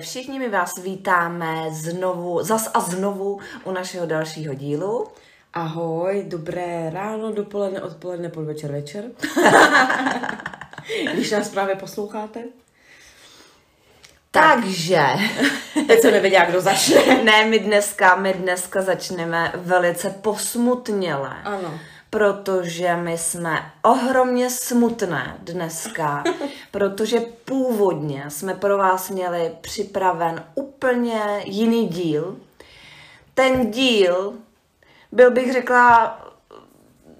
Všichni, my vás vítáme znovu, zas a znovu u našeho dalšího dílu. Ahoj, dobré ráno, dopoledne, odpoledne, podvečer, večer. Když nás právě posloucháte. Takže, Teď jsem nevěděla, kdo začne. ne, my dneska, my dneska začneme velice posmutněle. Ano. Protože my jsme ohromně smutné dneska, protože původně jsme pro vás měli připraven úplně jiný díl. Ten díl byl, bych řekla,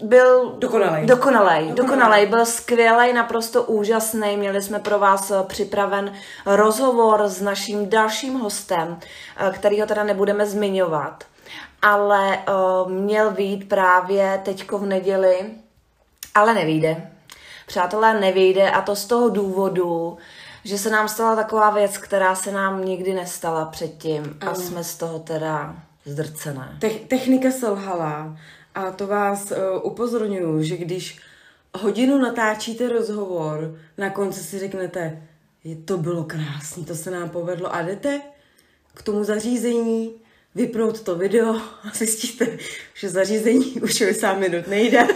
byl Dokonalej. Dokonalej, dokonalej, byl skvělý, naprosto úžasný. Měli jsme pro vás připraven rozhovor s naším dalším hostem, eh, kterýho teda nebudeme zmiňovat, ale uh, měl být právě teďko v neděli, ale nevíde. Přátelé, nevyjde a to z toho důvodu, že se nám stala taková věc, která se nám nikdy nestala předtím a jsme z toho teda zdrcené. Te- technika selhala a to vás uh, upozorňuju, že když hodinu natáčíte rozhovor, na konci si řeknete, je to bylo krásný, to se nám povedlo a jdete k tomu zařízení, vypnout to video a zjistíte, že zařízení už 60 minut nejde,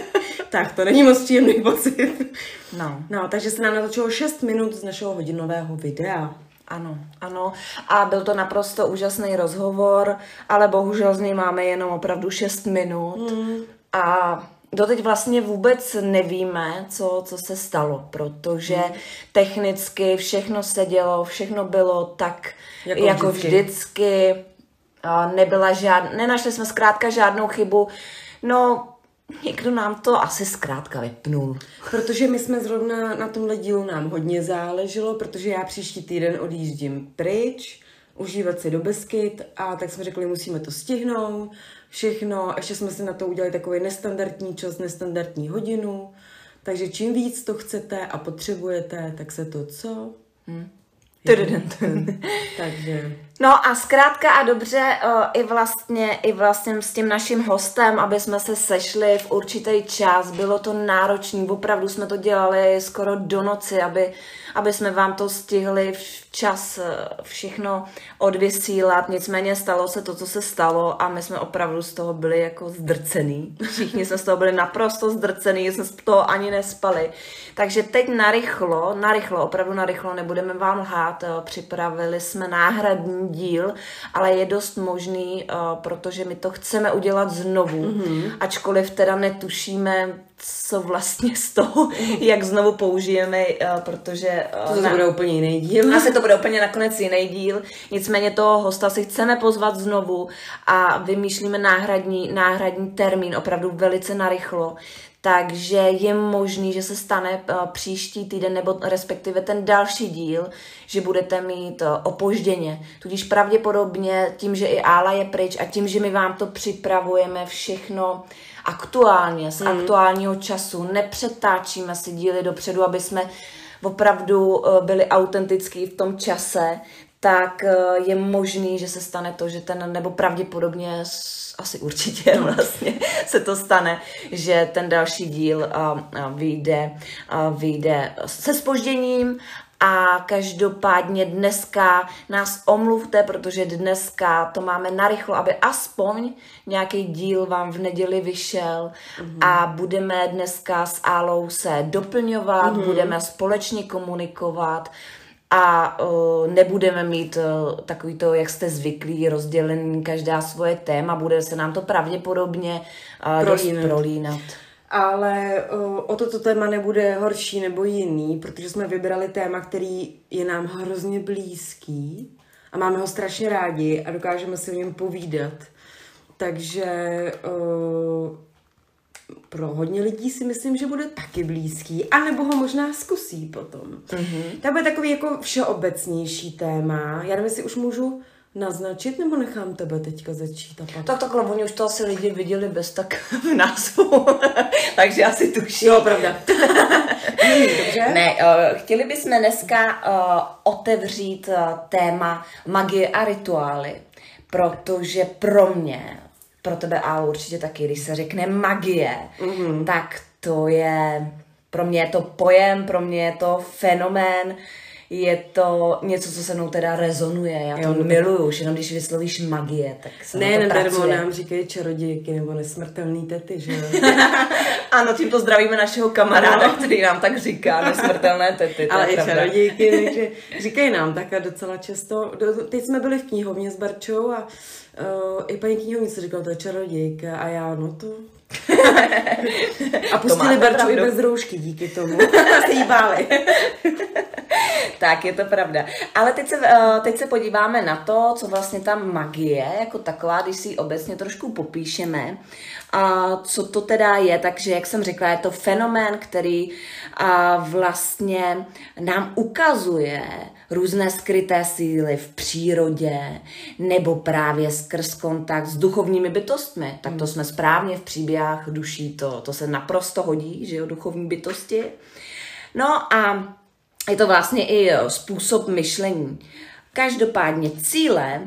tak to není moc příjemný pocit. No. No, takže se nám natočilo 6 minut z našeho hodinového videa. Ano, ano. A byl to naprosto úžasný rozhovor, ale bohužel z něj máme jenom opravdu 6 minut. Mm. A doteď vlastně vůbec nevíme, co, co se stalo, protože mm. technicky všechno se dělo, všechno bylo tak, jako, Jako jako vždycky. vždycky. Nebyla žád, nenašli jsme zkrátka žádnou chybu. No, někdo nám to asi zkrátka vypnul. Protože my jsme zrovna na tomhle dílu nám hodně záleželo, protože já příští týden odjíždím pryč, užívat si do Beskyt a tak jsme řekli, musíme to stihnout, všechno. Ještě jsme si na to udělali takový nestandardní čas, nestandardní hodinu. Takže čím víc to chcete a potřebujete, tak se to co? Hm. Tududun. Takže No a zkrátka a dobře uh, i vlastně i vlastně s tím naším hostem, aby jsme se sešli v určitý čas, bylo to náročné, opravdu jsme to dělali skoro do noci, aby, aby jsme vám to stihli včas eh, všechno odvysílat, nicméně stalo se to, co se stalo a my jsme opravdu z toho byli jako zdrcený. Všichni jsme z toho byli naprosto zdrcený, jsme z toho ani nespali. Takže teď narychlo, narychlo, opravdu narychlo, nebudeme vám lhát, eh, připravili jsme náhradní díl, ale je dost možný, eh, protože my to chceme udělat znovu, mm-hmm. ačkoliv teda netušíme, co vlastně z toho, jak znovu použijeme, eh, protože... eh, to na- bude úplně jiný díl. asi to bude úplně nakonec jiný díl, nicméně toho hosta si chceme pozvat znovu a vymýšlíme náhradní, náhradní termín opravdu velice narychlo. Takže je možný, že se stane uh, příští týden, nebo respektive ten další díl, že budete mít uh, opožděně. Tudíž pravděpodobně tím, že i Ála je pryč a tím, že my vám to připravujeme všechno aktuálně, z mm. aktuálního času, nepřetáčíme si díly dopředu, aby jsme opravdu uh, byli autentický v tom čase, tak uh, je možný, že se stane to, že ten, nebo pravděpodobně, asi určitě vlastně se to stane, že ten další díl uh, uh, vyjde, vyjde se spožděním a každopádně dneska nás omluvte, protože dneska to máme narychlo, aby aspoň nějaký díl vám v neděli vyšel mm-hmm. a budeme dneska s Álou se doplňovat, mm-hmm. budeme společně komunikovat a uh, nebudeme mít uh, takový to, jak jste zvyklí, rozdělený každá svoje téma, bude se nám to pravděpodobně uh, dost Prolínat. prolínat. Ale o, o toto téma nebude horší nebo jiný, protože jsme vybrali téma, který je nám hrozně blízký a máme ho strašně rádi a dokážeme si o něm povídat. Takže o, pro hodně lidí si myslím, že bude taky blízký, anebo ho možná zkusí potom. Mm-hmm. To bude takový jako všeobecnější téma. Já nevím, jestli už můžu naznačit, nebo nechám tebe teďka začít a pak... Tak takhle, oni už to asi lidi viděli bez tak v názvu, takže asi tuší. Jo, pravda. Dobře. Ne, uh, chtěli bychom dneska uh, otevřít uh, téma magie a rituály, protože pro mě, pro tebe a určitě taky, když se řekne magie, mm-hmm. tak to je, pro mě je to pojem, pro mě je to fenomén, je to něco, co se mnou teda rezonuje. Já to jo, miluju, už jenom když vyslovíš magie, tak se Ne, nedarmo nám říkají čarodějky nebo nesmrtelný tety, že jo? ano, tímto zdravíme našeho kamaráda, no. který nám tak říká, nesmrtelné tety. Ale i čarodějky, takže říkají nám tak a docela často. Teď jsme byli v knihovně s Barčou a uh, i paní knihovnice říkala, to je čarodějka a já, no to, a pustili Barču i bez roušky díky tomu. se jí báli. tak, je to pravda. Ale teď se, uh, teď se podíváme na to, co vlastně ta magie jako taková, když si ji obecně trošku popíšeme. A co to teda je, takže jak jsem řekla, je to fenomén, který a vlastně nám ukazuje různé skryté síly v přírodě nebo právě skrz kontakt s duchovními bytostmi. Tak to hmm. jsme správně v příběhách duší, to, to se naprosto hodí, že jo, duchovní bytosti. No a je to vlastně i způsob myšlení. Každopádně cíle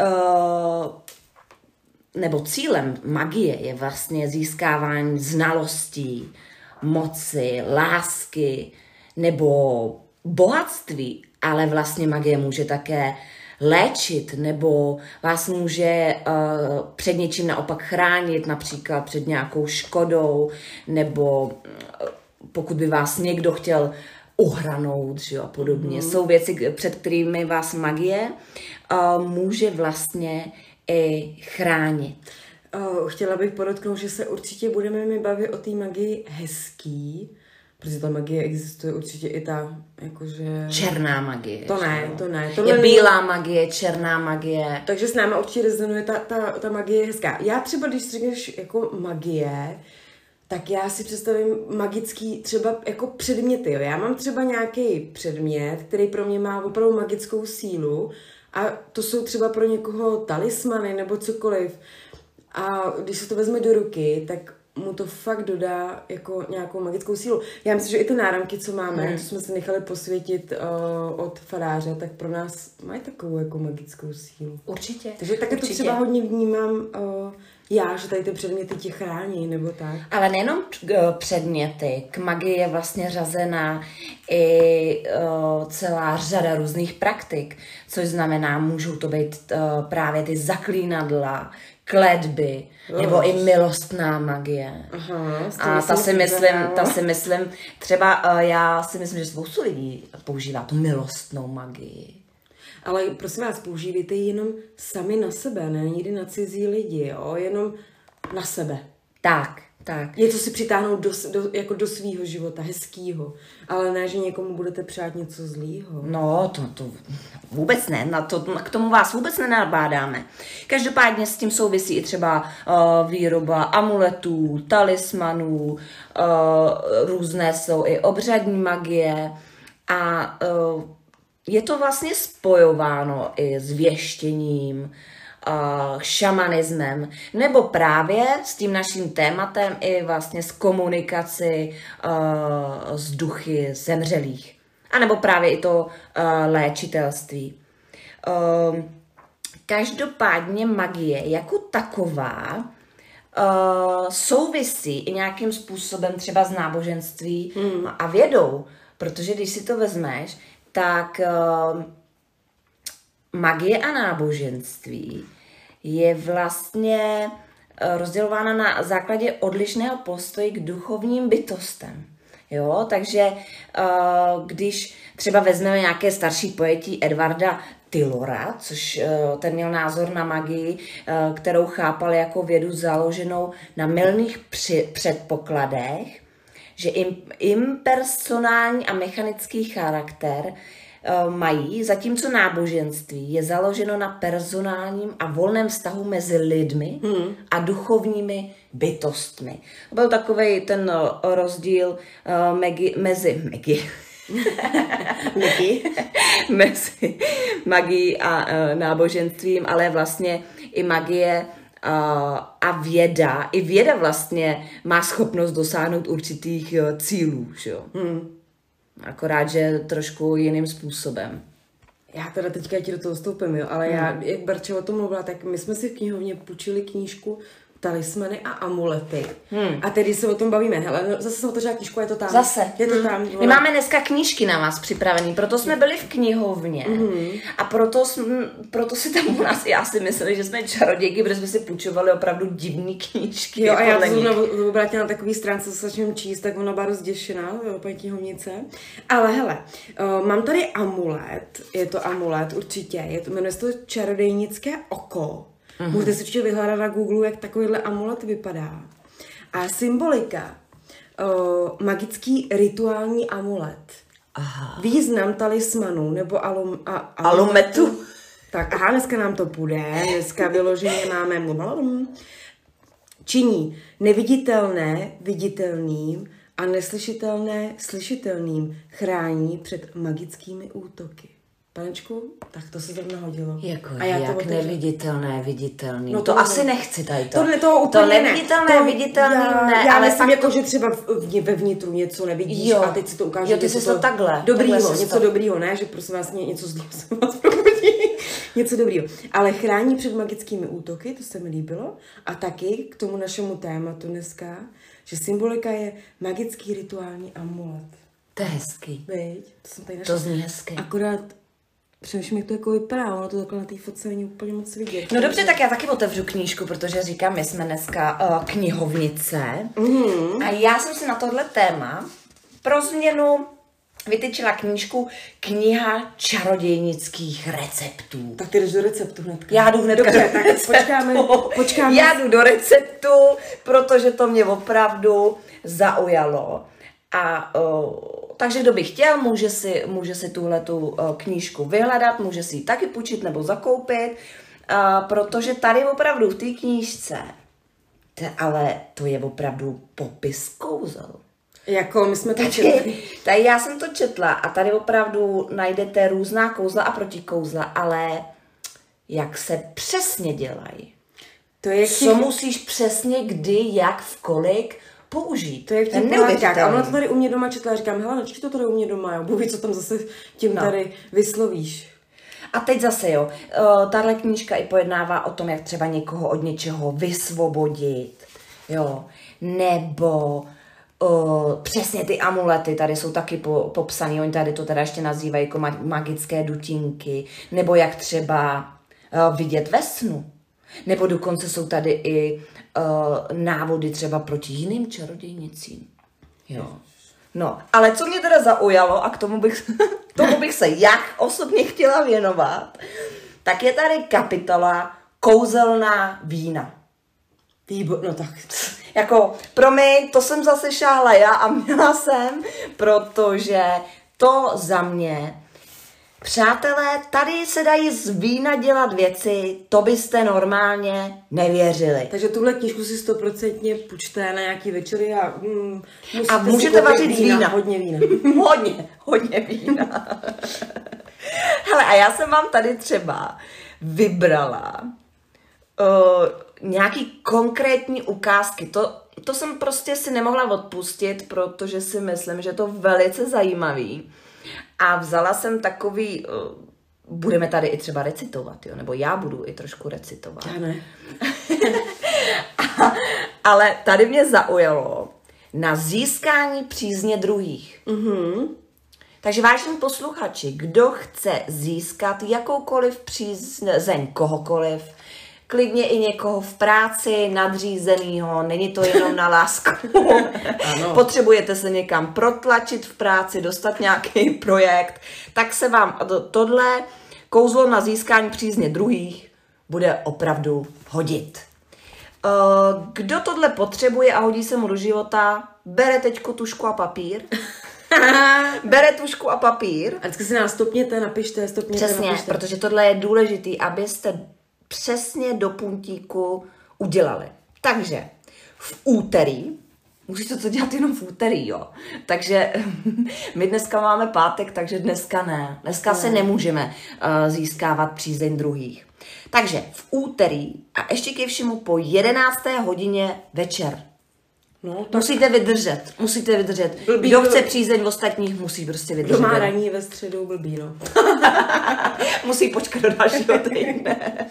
uh, nebo cílem magie je vlastně získávání znalostí, moci, lásky nebo bohatství, ale vlastně magie může také léčit nebo vás může uh, před něčím naopak chránit, například před nějakou škodou, nebo uh, pokud by vás někdo chtěl uhranout, že jo, a podobně. Mm. Jsou věci, před kterými vás magie uh, může vlastně i chránit. chtěla bych podotknout, že se určitě budeme mi bavit o té magii hezký, protože ta magie existuje určitě i ta, jakože... Černá magie. To ne, to ne. To je bílá magie, černá magie. Takže s náma určitě rezonuje ta, ta, ta magie hezká. Já třeba, když řekneš jako magie, tak já si představím magický třeba jako předměty. Jo. Já mám třeba nějaký předmět, který pro mě má opravdu magickou sílu a to jsou třeba pro někoho talismany nebo cokoliv. A když se to vezme do ruky, tak mu to fakt dodá jako nějakou magickou sílu. Já myslím, že i ty náramky, co máme, hmm. co jsme si nechali posvětit uh, od faráře, tak pro nás mají takovou jako magickou sílu. Určitě. Takže také to třeba hodně vnímám uh, já, že tady ty předměty tě chrání, nebo tak. Ale nejenom eh, předměty, k magii je vlastně řazená i uh, celá řada různých praktik, což znamená, můžou to být uh, právě ty zaklínadla, kledby, oh. nebo i milostná magie. Aha, a ta si, myslím, ta si myslím, třeba uh, já si myslím, že spoustu lidí používá tu milostnou magii. Ale prosím vás, používejte ji jenom sami na sebe, ne nikdy na cizí lidi, jo? jenom na sebe. Tak, tak. Něco si přitáhnout do, do, jako do svýho života, hezkýho. Ale ne, že někomu budete přát něco zlýho. No, to, to vůbec ne. Na to, k tomu vás vůbec nenabádáme. Každopádně s tím souvisí i třeba uh, výroba amuletů, talismanů, uh, různé jsou i obřadní magie a uh, je to vlastně spojováno i s věštěním, uh, šamanismem, nebo právě s tím naším tématem i vlastně s komunikací uh, s duchy zemřelých. A nebo právě i to uh, léčitelství. Uh, každopádně magie jako taková uh, souvisí i nějakým způsobem třeba s náboženství hmm. a vědou. Protože když si to vezmeš, tak uh, magie a náboženství je vlastně uh, rozdělována na základě odlišného postoje k duchovním bytostem. Jo, takže uh, když třeba vezmeme nějaké starší pojetí Edvarda Tylora, což uh, ten měl názor na magii, kterou chápal jako vědu založenou na milných při- předpokladech, že im, impersonální a mechanický charakter mají, zatímco náboženství je založeno na personálním a volném vztahu mezi lidmi hmm. a duchovními bytostmi. Byl takový ten uh, rozdíl uh, megi, mezi megi, mezi magií a uh, náboženstvím, ale vlastně i magie a věda, i věda vlastně má schopnost dosáhnout určitých eh, cílů, že jo. Hmm. Akorát, že trošku jiným způsobem. Já teda teďka ti do toho vstoupím, jo, ale hmm. já, jak Barče o tom mluvila, tak my jsme si v knihovně půjčili knížku talismany a amulety. Hmm. A tedy se o tom bavíme. Hele, no, zase jsem otevřela knížku, je to tam. Zase. Je to Hmm. tam. My máme dneska knížky na vás připravený, proto jsme byli v knihovně Hmm. a proto, jsme, proto si tam u nás, já si mysleli, že jsme čarodějky, protože jsme si půjčovali opravdu divný knížky. Jo, a já to nich. znovu obrátila na takový stránce, co začnu číst, tak ona byla rozděšená, jo, paní knihovnice. Ale hele, uh, mám tady amulet, je to amulet určitě, je to, jmenuje se to čarodejnické oko. Uh-huh. Můžete si určitě vyhledat na Google, jak takovýhle amulet vypadá. A symbolika, uh, magický rituální amulet. Aha. Význam talismanu nebo alum, a, Alumetu. Tak aha, dneska nám to půjde. Dneska vyloženě máme činí neviditelné viditelným a neslyšitelné slyšitelným. Chrání před magickými útoky. Panečku, tak to se zrovna hodilo. Jako a já to jak otevřu. neviditelné, viditelný. No to to, asi ne. nechci tady to. To, ne, to úplně to ne. neviditelné, To- viditelný já, ne, já ale myslím, jako, to... že třeba v- v- vevnitru něco nevidíš Jo. a teď si to ukáže. Jo, ty jsi to takhle, Dobrýho, takhle něco to- dobrýho, ne, že prosím vás ně- něco zlýho se vás probudí. něco dobrýho. Ale chrání před magickými útoky, to se mi líbilo. A taky k tomu našemu tématu dneska, že symbolika je magický rituální amulet. To je hezký. Veď? To jsem tady našla. To zní hezky. Akorát přemýšlím, jak to jako vypadá, ono to takhle na té fotce není úplně moc vidět. No dobře, tak já taky otevřu knížku, protože říkám, my jsme dneska uh, knihovnice. Mhm. Mm. A já jsem si na tohle téma pro změnu vytyčila knížku Kniha čarodějnických receptů. Tak ty jdeš do receptu hnedka. Já jdu hnedka Dobře, do tak receptu. počkáme, počkáme. Já jdu do receptu, protože to mě opravdu zaujalo. A uh, takže kdo by chtěl, může si, může si tuhle tu uh, knížku vyhledat, může si ji taky půjčit nebo zakoupit, uh, protože tady opravdu v té knížce, to, ale to je opravdu popis kouzel. Jako my jsme to četli. Tady, tady já jsem to četla a tady opravdu najdete různá kouzla a protikouzla, ale jak se přesně dělají. To je Co musíš přesně kdy, jak, v kolik použít. To je v těch neuvěřitelný. pohádkách. A ona to tady u mě doma četla a říkám, hele, načti to tady u mě doma, jo. Bůh ví, co tam zase tím No. tady vyslovíš. A teď zase jo, uh, tahle knížka i pojednává o tom, jak třeba někoho od něčeho vysvobodit, jo, nebo uh, přesně ty amulety, tady jsou taky po, popsaný, oni tady to teda ještě nazývají jako ma- magické dutinky, nebo jak třeba uh, vidět ve snu, nebo dokonce jsou tady i uh, návody třeba proti jiným čarodějnicím, jo. No, ale co mě teda zaujalo a k tomu bych, tomu bych se jak osobně chtěla věnovat, tak je tady kapitola kouzelná vína. Výbor, no tak. Jako, promiň, to jsem zase šáhla já a měla jsem, protože to za mě, přátelé, tady se dají z vína dělat věci, to byste normálně nevěřili. Takže tuhle knížku si stoprocentně půjčte na nějaký večery a mm, musíte A můžete vařit z vína. Hodně vína. hodně, hodně vína. Hele, a já jsem vám tady třeba vybrala uh, nějaký konkrétní ukázky. To, to jsem prostě si nemohla odpustit, protože si myslím, že je to velice zajímavý. A vzala jsem takový, uh, budeme tady i třeba recitovat, jo? nebo já budu i trošku recitovat. Já ne. Ale tady mě zaujalo na získání přízně druhých. Mhm. Takže vážení posluchači, kdo chce získat jakoukoliv přízeň kohokoliv, klidně i někoho v práci, nadřízenýho, není to jenom na lásku. Ano. Potřebujete se někam protlačit v práci, dostat nějaký projekt, tak se vám to- tohle kouzlo na získání přízně druhých bude opravdu hodit. Eh, Kdo tohle potřebuje a hodí se mu do života, bere teďko tušku a papír. bere tušku a papír. A vždycky si nás stopněte, napište, stopněte, Přesně, napište. protože tohle je důležitý, abyste přesně do puntíku udělali. Takže v úterý, musíte to dělat jenom v úterý, jo. Takže my dneska máme pátek, takže dneska ne. Dneska se nemůžeme uh, získávat přízeň druhých. Takže v úterý a ještě ke všemu po 11. hodině večer. No, tak Musíte vydržet, musíte vydržet. Blbý, Kdo kdo- chce přízeň ostatních, musí prostě kdo vydržet. má raní ve středu, blbý, no. Musí počkat do dalšího týdne.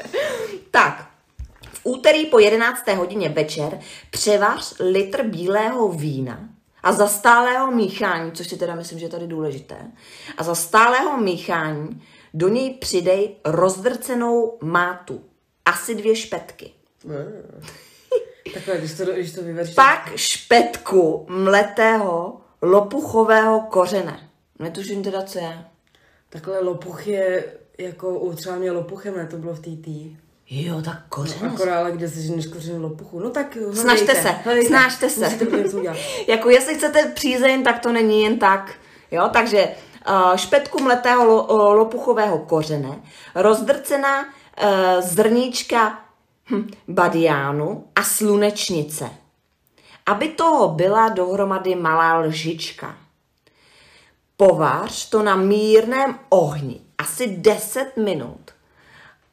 tak, v úterý po 11. hodině večer převař litr bílého vína a za stálého míchání, což si teda myslím, že je tady důležité, a za stálého míchání do něj přidej rozdrcenou mátu, asi dvě špetky. Takhle, když to, když to vyvaříš. Pak špetku mletého lopuchového kořene. Netuším teda, co je. Takhle lopuch je jako u třeba mě lopuchem, ne? To bylo v TT. Jo, tak kořen. Akorát, ale kde se ženeš kořen lopuchu. No tak hledejte, Snažte se, hledejte. snažte se. Jako jestli chcete přízeň, tak to není jen tak. Jo, takže uh, špetku mletého lo, uh, lopuchového kořene, rozdrcená uh, zrníčka hm, badiánu a slunečnice. Aby toho byla dohromady malá lžička. Povař to na mírném ohni asi 10 minut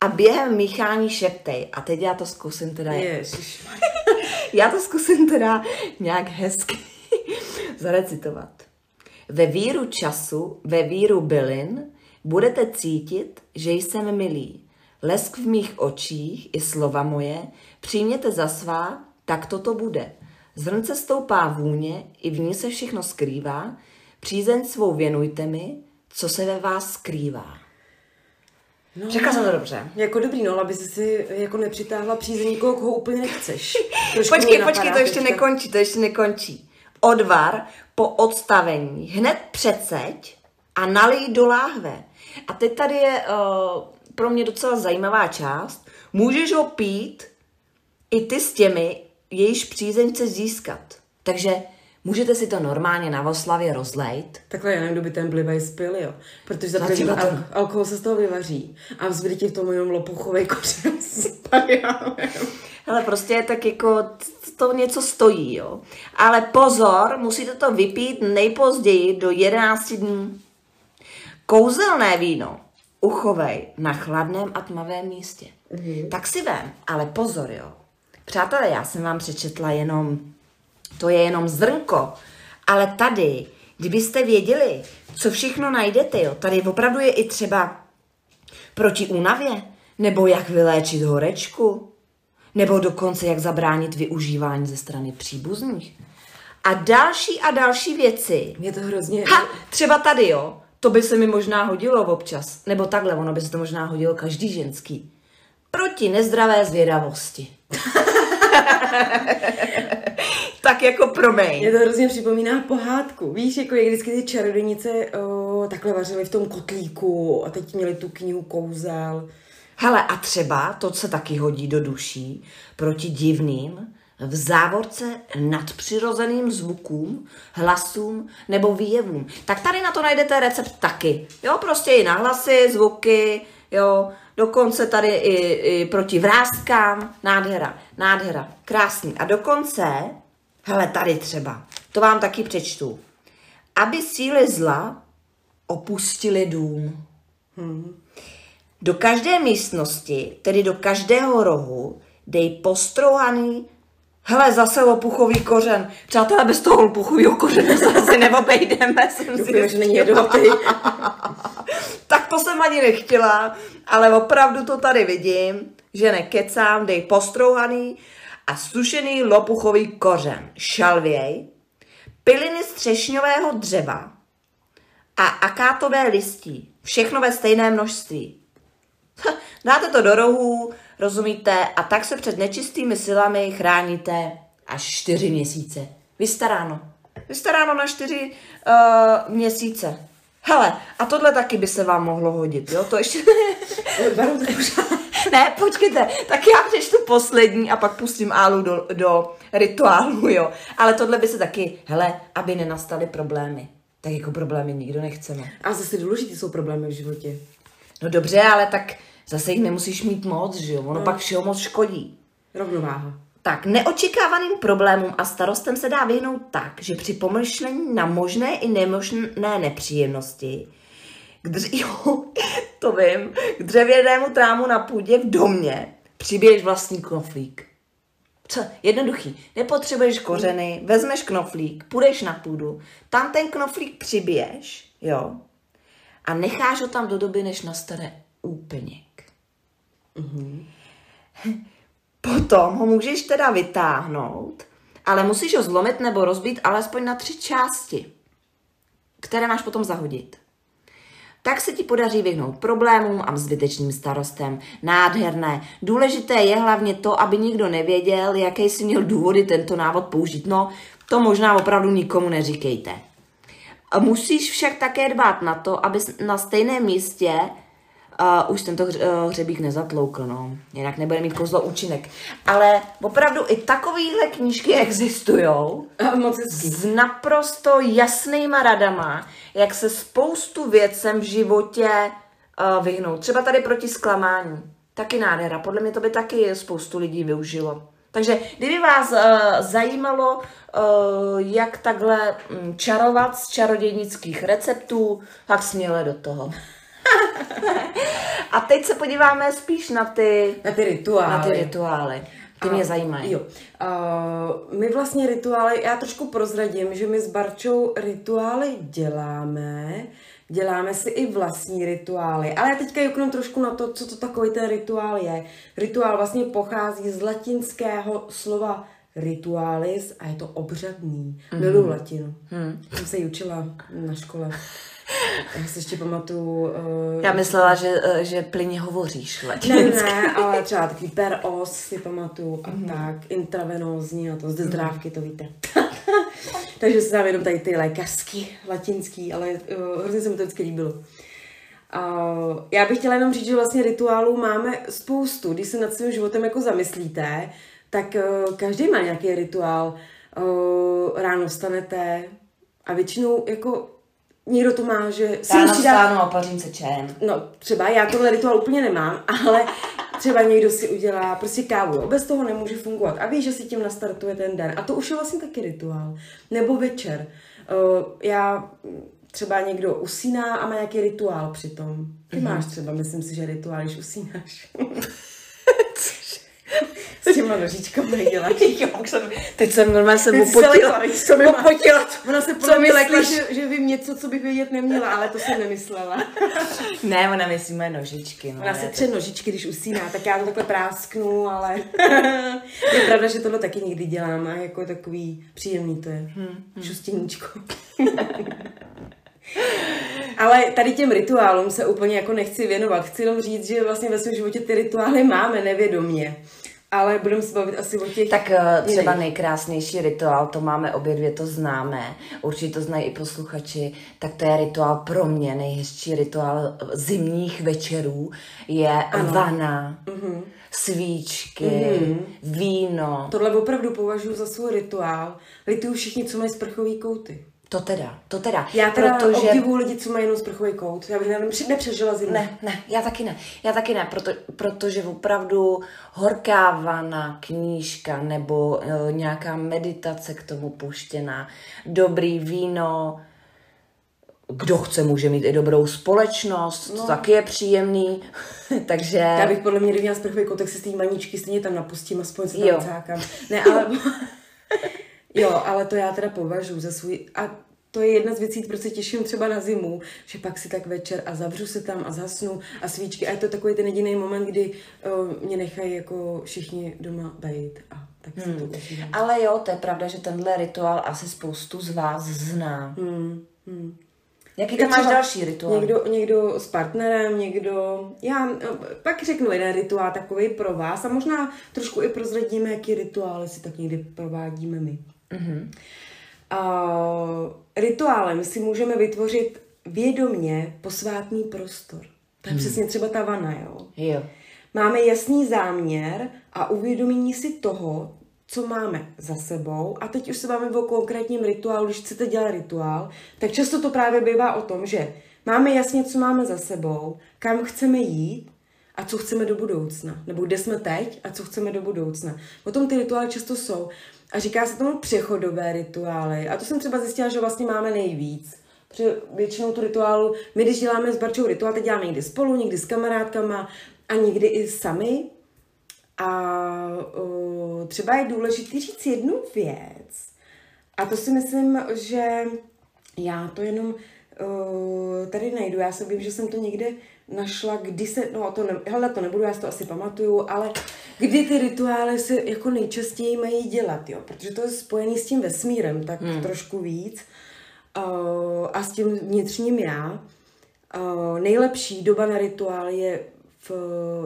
a během míchání šeptej. A teď já to zkusím teda Ježiš. já to zkusím teda nějak hezky zarecitovat. Ve víru času, ve víru bylin, budete cítit, že jsem milý. Lesk v mých očích i slova moje, přijměte za svá, tak toto bude. Zrnce stoupá vůně, i v ní se všechno skrývá, přízeň svou věnujte mi, co se ve vás skrývá. No, Řekla jsem to dobře. Jako dobrý, no, aby si jako nepřitáhla přízeň nikoho, koho úplně nechceš. Trošku Počkej, mě počkej, napadá to ještě teďka. nekončí, to ještě nekončí. Odvar po odstavení hned přeceď a nalij do láhve. A teď tady je uh, pro mě docela zajímavá část. Můžeš ho pít i ty s těmi, jejíž přízeň chceš získat. Takže můžete si to normálně na Voslavě rozlejt. Takhle já nevím, kdo by ten blivej spil, jo. Protože za první al- alkohol se z toho vyvaří. A vzbyde ti v tom jenom lopuchový kořen s. Hele, prostě tak jako to něco stojí, jo. Ale pozor, musíte to vypít nejpozději do 11 dní. Kouzelné víno uchovej na chladném a tmavém místě. Mm-hmm. Tak si vem, ale pozor, jo. Přátelé, já jsem vám přečetla jenom, to je jenom zrnko, ale tady, kdybyste věděli, co všechno najdete, jo, tady opravdu je i třeba proti únavě, nebo jak vyléčit horečku, nebo dokonce jak zabránit využívání ze strany příbuzných. A další a další věci. Mě to hrozně... Ha, třeba tady, jo. To by se mi možná hodilo občas. Nebo takhle, ono by se to možná hodilo každý ženský. Proti nezdravé zvědavosti. tak jako promiň. Mě to hrozně připomíná pohádku. Víš, jako jak vždycky ty čarodějnice o, takhle vařily v tom kotlíku a teď měli tu knihu kouzel. Hele, a třeba to se taky hodí do duší proti divným, v závorce nadpřirozeným zvukům, hlasům nebo výjevům. Tak tady na to najdete recept taky. Jo, prostě i na hlasy, zvuky, jo, dokonce tady i, i proti vrázkám. Nádhera, nádhera, krásný. A dokonce, hele, tady třeba, to vám taky přečtu. Aby síly zla opustili dům. Do každé místnosti, tedy do každého rohu, dej postrouhaný, hele, zase lopuchový kořen. Přátelé, bez toho lopuchového kořene se asi neobejdeme. jsem Doufám, že není jedovatý. tak to jsem ani nechtěla, ale opravdu to tady vidím, že nekecám, dej postrouhaný a sušený lopuchový kořen, šalvěj, piliny z třešňového dřeva a akátové listí, všechno ve stejné množství. Ha, Dáte to do rohů, rozumíte, a tak se před nečistými silami chráníte až čtyři měsíce. Vystaráno. Vystaráno na čtyři uh, měsíce. Hele, a tohle taky by se vám mohlo hodit, jo? To ještě... Ne, počkejte, tak já přečtu poslední a pak pustím Álu do, do rituálu, jo. Ale tohle by se taky, hele, aby nenastaly problémy. Tak jako problémy nikdo nechceme. A zase důležitý jsou problémy v životě. No dobře, ale tak zase jich nemusíš mít moc, že jo? Ono no. pak všeho moc škodí. Rovnováha. Tak, neočekávaným problémům a starostem se dá vyhnout tak, že při pomyšlení na možné i nemožné nepříjemnosti k dř- jo, to vím, k dřevěnému trámu na půdě v domě přibiješ vlastní knoflík. Co? Jednoduchý. Nepotřebuješ kořeny, vezmeš knoflík, půjdeš na půdu, tam ten knoflík přibiješ, jo, a necháš ho tam do doby, než nastane úplněk. Potom ho můžeš teda vytáhnout, ale musíš ho zlomit nebo rozbít alespoň na tři části, které máš potom zahodit. Tak se ti podaří vyhnout problémům a zbytečným starostem. Nádherné. Důležité je hlavně to, aby nikdo nevěděl, jaký si měl důvody tento návod použít. No, to možná opravdu nikomu neříkejte. Musíš však také dbát na to, aby na stejném místě uh, už tento uh, hřebík nezatloukl, no. Jinak nebude mít kozlo účinek. Ale opravdu i takovéhle knížky existují. S naprosto jasnýma radama, jak se spoustu věcem v životě uh, vyhnout. Třeba tady proti zklamání. Taky nádhera. Podle mě to by taky spoustu lidí využilo. Takže kdyby vás uh, zajímalo, uh, jak takhle um, čarovat z čarodějnických receptů, tak směle do toho. A teď se podíváme spíš na ty, na ty rituály. Na ty rituály. Ty mě zajímají. Jo. Uh, my vlastně rituály, já trošku prozradím, že my s Barčou rituály děláme, děláme si i vlastní rituály. Ale já teďka juknu trošku na to, co to takový ten rituál je. Rituál vlastně pochází z latinského slova ritualis a je to obřadný. Mm-hmm. Miluji latinu. Mm. Jsem se ji učila na škole. Já si ještě pamatuju... Uh, Já myslela, že, uh, že plyně hovoříš latinsky. Ne, ne, ale třeba takový per os si pamatuju a mm-hmm. tak, intravenózní a to, zde zdrávky, to víte. Takže se tam jenom tady ty lékařský, latinský, ale uh, hrozně se mi to vždycky líbilo. Uh, já bych chtěla jenom říct, že vlastně rituálů máme spoustu. Když se nad svým životem jako zamyslíte, tak uh, každý má nějaký rituál. Uh, ráno vstanete a většinou jako Někdo to má, že si Ráno musí dát... a pařím se čajem. No, třeba já tohle rituál úplně nemám, ale třeba někdo si udělá prostě kávu. Jo. Bez toho nemůže fungovat. A ví, že si tím nastartuje ten den. A to už je vlastně taky rituál. Nebo večer. Uh, já třeba někdo usíná a má nějaký rituál přitom. Ty mm-hmm. máš třeba, myslím si, že rituál, když usínáš. S těma nožičkama děláš. jo, jsem, teď jsem normálně se opotila. Co mi opotila. Ona se mě lekla, že, že vím něco, co bych vědět neměla, ale to jsem nemyslela. ne, ona myslí moje nožičky. No, ona se tře nožičky, když usíná, tak já to takhle prásknu, ale je pravda, že tohle taky někdy dělám a jako takový příjemný to je. Hmm, hmm. Šustěníčko. Ale tady těm rituálům se úplně jako nechci věnovat. Chci jenom říct, že vlastně ve svém životě ty rituály máme nevědomě. Ale budeme se bavit asi o těch Tak uh, třeba nejkrásnější rituál, to máme obě dvě, to známe, určitě to znají i posluchači, tak to je rituál pro mě, nejhezčí rituál zimních večerů je ano. vana, mm-hmm. svíčky, mm-hmm. víno. Tohle opravdu považuji za svůj rituál. Lituju všichni, co mají sprchový kouty. To teda, to teda. Já teda protože... obdivuju lidi, co mají jenom sprchový kout. Já bych nepřežila zimu. Ne, ne, já taky ne. Já taky ne, proto, protože opravdu horká vana, knížka nebo e, nějaká meditace k tomu puštěná, dobrý víno, kdo chce, může mít i dobrou společnost, no. to taky je příjemný, takže... Já bych podle mě, kdyby měla sprchový kout, tak si z té maničky stejně tam napustím, aspoň se tam cákám. Ne, ale... Jo, ale to já teda považuji za svůj... A to je jedna z věcí, proč se těším třeba na zimu, že pak si tak večer a zavřu se tam a zasnu a svíčky. A je to takový ten jediný moment, kdy uh, mě nechají jako všichni doma bejt a tak hmm. to užívám. Ale jo, to je pravda, že tenhle rituál asi spoustu z vás zná. Hmm. Hmm. Jaký tam máš další rituál? Někdo, někdo s partnerem, někdo... Já pak řeknu jeden rituál takový pro vás a možná trošku i prozradíme, jaký rituály si tak někdy provádíme my. Mm-hmm. Uh, rituálem si můžeme vytvořit vědomně posvátný prostor. To je hmm. přesně třeba ta vana, jo? Jo. Máme jasný záměr a uvědomění si toho, co máme za sebou. A teď už se máme o konkrétním rituálu. Když chcete dělat rituál, tak často to právě bývá o tom, že máme jasně, co máme za sebou, kam chceme jít a co chceme do budoucna. Nebo kde jsme teď a co chceme do budoucna. O tom ty rituály často jsou. A říká se tomu přechodové rituály. A to jsem třeba zjistila, že vlastně máme nejvíc. Protože většinou tu rituálu, my když děláme s Barčou rituál, teď děláme někdy spolu, někdy s kamarádkama a někdy i sami. A uh, třeba je důležité říct jednu věc. A to si myslím, že já to jenom uh, tady najdu. Já se vím, že jsem to někde našla, kdy se, no to, ne, hele, to nebudu, já si to asi pamatuju, ale kdy ty rituály se jako nejčastěji mají dělat, jo, protože to je spojený s tím vesmírem, tak hmm. trošku víc uh, a s tím vnitřním já. Uh, nejlepší doba na rituál je v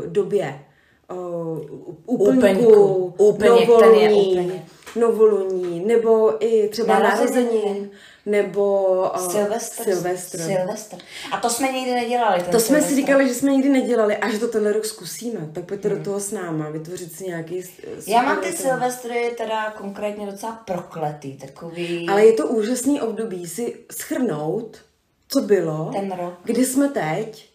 době uh, úplňku, úplně, novoluní, novoluní, nebo i třeba narozenin, nebo uh, Silvestr. Silvestr. Silvestr. A to jsme nikdy nedělali. To jsme si říkali, že jsme nikdy nedělali a že to tenhle rok zkusíme. Tak pojďte hmm. do toho s náma, vytvořit si nějaký... Já mám ty Silvestry teda konkrétně docela prokletý, takový... Ale je to úžasný období si schrnout, co bylo, Ten rok. kdy jsme teď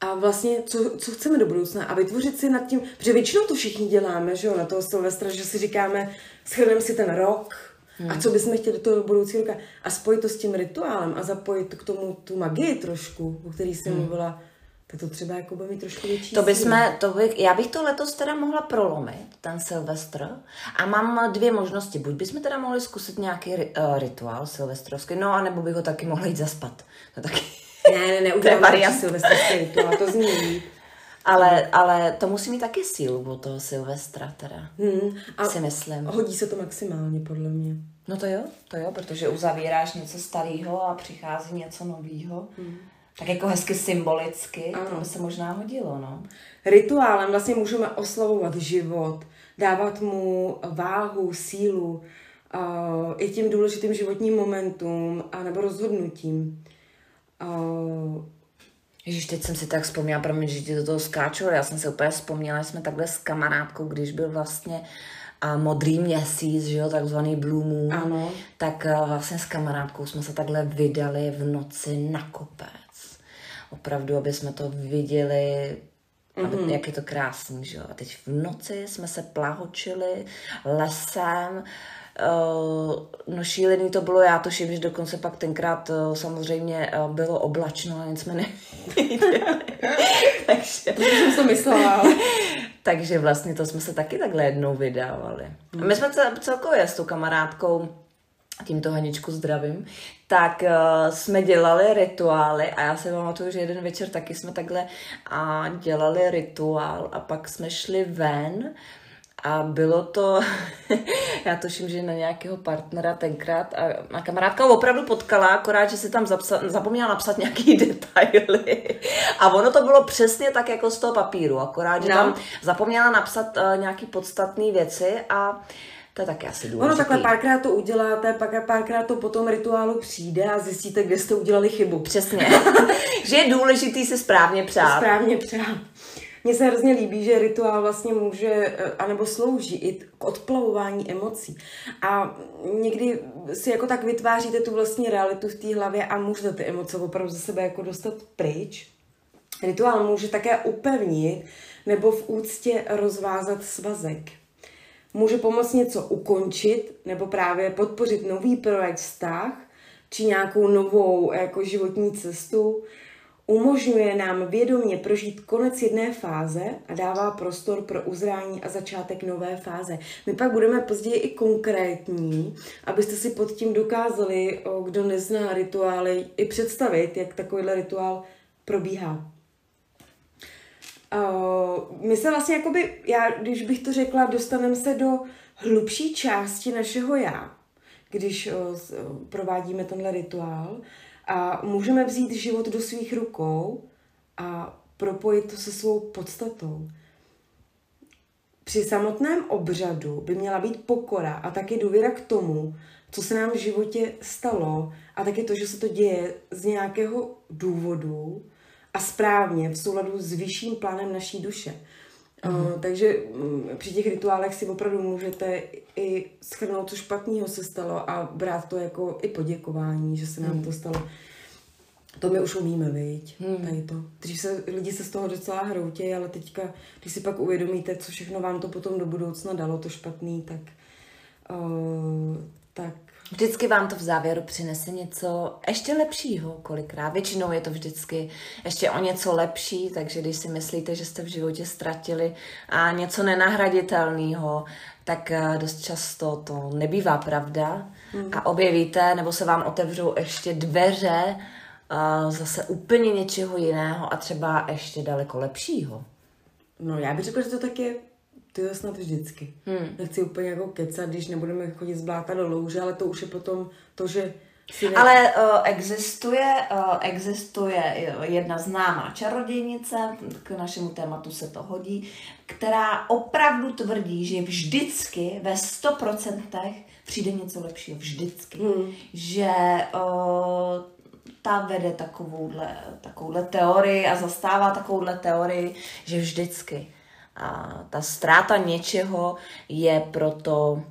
a vlastně, co, co chceme do budoucna a vytvořit si nad tím, protože většinou to všichni děláme, že jo, na toho Silvestra, že si říkáme, schrneme si ten rok hmm. a co bychom chtěli do toho budoucího roka a spojit to s tím rituálem a zapojit k tomu tu magii trošku, o který jsem hmm. mluvila, tak to třeba jako bude mít trošku větší To bychom, to by, já bych to letos teda mohla prolomit, ten Silvestr. A mám dvě možnosti. Buď bychom teda mohli zkusit nějaký uh, rituál silvestrovský, no a nebo bych ho taky mohla jít zaspat. To taky... Ne, ne, ne, uděláme silvestrský rituál, to zní ale, ale to musí mít taky sílu od toho Silvestra teda, hmm, a si myslím. hodí se to maximálně, podle mě. No to jo, to jo, protože uzavíráš něco starého a přichází něco nového. Hmm. Tak jako hezky symbolicky, ano. to by se možná hodilo, no. Rituálem vlastně můžeme oslavovat život, dávat mu váhu, sílu, uh, i tím důležitým životním momentům a nebo rozhodnutím. Uh, Ježíš, teď jsem si tak vzpomněla, promiň, že ti do toho skáču, já jsem si úplně vzpomněla, že jsme takhle s kamarádkou, když byl vlastně a modrý měsíc, že jo, takzvaný Blue Moon, ano. tak vlastně s kamarádkou jsme se takhle vydali v noci na kopec. Opravdu, aby jsme to viděli, aby, mm-hmm. jak je to krásný, že jo. A teď v noci jsme se plahočili lesem, no šílený to bylo, já to ším, že dokonce pak tenkrát uh, samozřejmě uh, bylo oblačno, a nic jsme neviděli. Takže... To jsem to myslela. Takže vlastně to jsme se taky takhle jednou vydávali. A my jsme celkově s tou kamarádkou tímto Haničku zdravím, tak uh, jsme dělali rituály a já si pamatuju, že jeden večer taky jsme takhle uh, dělali rituál a pak jsme šli ven a bylo to, já tuším, že na nějakého partnera tenkrát a, a kamarádka ho opravdu potkala, akorát, že si tam zapsa, zapomněla napsat nějaký detaily. A ono to bylo přesně tak jako z toho papíru, akorát, že no. tam zapomněla napsat uh, nějaký podstatné věci a to je taky asi důležité. Ono takhle párkrát to uděláte, pak párkrát to po tom rituálu přijde a zjistíte, kde jste udělali chybu. Přesně. že je důležitý si správně přát. Správně přát. Mně se hrozně líbí, že rituál vlastně může, eh, anebo slouží i k odplavování emocí. A někdy si jako tak vytváříte tu vlastní realitu v té hlavě a můžete ty emoce opravdu ze sebe jako dostat pryč. Rituál může také upevnit nebo v úctě rozvázat svazek. Může pomoct něco ukončit nebo právě podpořit nový projekt vztah či nějakou novou jako životní cestu Umožňuje nám vědomě prožít konec jedné fáze a dává prostor pro uzrání a začátek nové fáze. My pak budeme později i konkrétní, abyste si pod tím dokázali, kdo nezná rituály, i představit, jak takovýhle rituál probíhá. My se vlastně, jakoby, já, když bych to řekla, dostaneme se do hlubší části našeho já, když provádíme tenhle rituál. A můžeme vzít život do svých rukou a propojit to se svou podstatou. Při samotném obřadu by měla být pokora a taky důvěra k tomu, co se nám v životě stalo a taky to, že se to děje z nějakého důvodu a správně v souladu s vyšším plánem naší duše. Uh, takže um, při těch rituálech si opravdu můžete i schrnout, co špatného se stalo a brát to jako i poděkování, že se nám mm. to stalo. To my už umíme, viď? Hmm. Tady to. Dřív se, lidi se z toho docela hroutějí, ale teďka, když si pak uvědomíte, co všechno vám to potom do budoucna dalo, to špatný, tak, uh, tak Vždycky vám to v závěru přinese něco ještě lepšího kolikrát. Většinou je to vždycky ještě o něco lepší, takže když si myslíte, že jste v životě ztratili a něco nenahraditelného, tak eh, dost často to nebývá pravda. Hmm. A objevíte, nebo se vám otevřou ještě dveře uh, zase úplně něčeho jiného a třeba ještě daleko lepšího. No já bych řekla, že to tak je ty jo, snad vždycky. Hmm. Nechci úplně jako kecat, když nebudeme chodit z bláta do louže, ale to už je potom to, že ne... Ale uh, existuje, uh, existuje jedna známá čarodějnice, k našemu tématu se to hodí, která opravdu tvrdí, že vždycky ve 100% přijde něco lepšího. Vždycky. Hmm. Že uh, ta vede takovouhle, takovouhle teorii a zastává takovouhle teorii, že vždycky. A ta ztráta něčeho je proto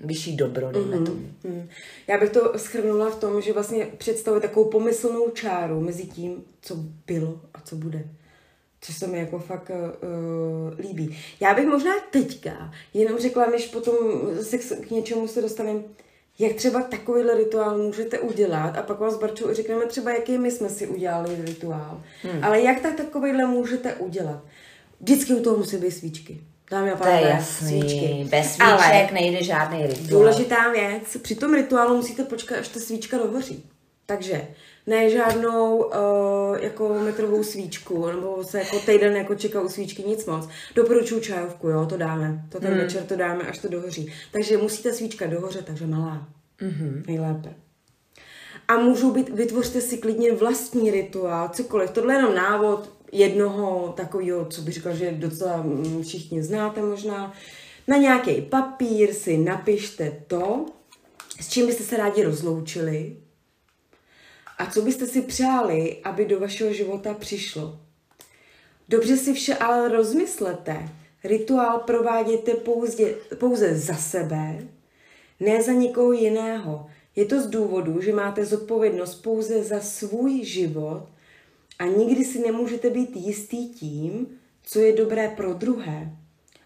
vyšší dobro, dejme mm-hmm. tomu. Mm. Já bych to schrnula v tom, že vlastně představuje takovou pomyslnou čáru mezi tím, co bylo a co bude. Což se mi jako fakt uh, líbí. Já bych možná teďka jenom řekla, než potom se k něčemu se dostaneme, jak třeba takovýhle rituál můžete udělat a pak vás Barčou řekneme třeba, jaký my jsme si udělali rituál. Hmm. Ale jak tak takovýhle můžete udělat? Vždycky u toho musí být svíčky. Dámy a pánové, to je jasný. svíčky. Bez svíček Ale nejde žádný rituál. Důležitá věc, při tom rituálu musíte počkat, až ta svíčka dohoří. Takže ne žádnou uh, jako metrovou svíčku, nebo se jako týden jako čeká u svíčky, nic moc. Doporučuji čajovku, jo, to dáme. To ten hmm. večer to dáme, až to dohoří. Takže musíte svíčka dohořet, takže malá. Mm-hmm. Nejlépe. A můžou být, vytvořte si klidně vlastní rituál, cokoliv. Tohle je jenom návod, jednoho takového, co bych řekla, že docela mm, všichni znáte možná. Na nějaký papír si napište to, s čím byste se rádi rozloučili a co byste si přáli, aby do vašeho života přišlo. Dobře si vše ale rozmyslete. Rituál prováděte pouze, pouze za sebe, ne za nikoho jiného. Je to z důvodu, že máte zodpovědnost pouze za svůj život a nikdy si nemůžete být jistý tím, co je dobré pro druhé.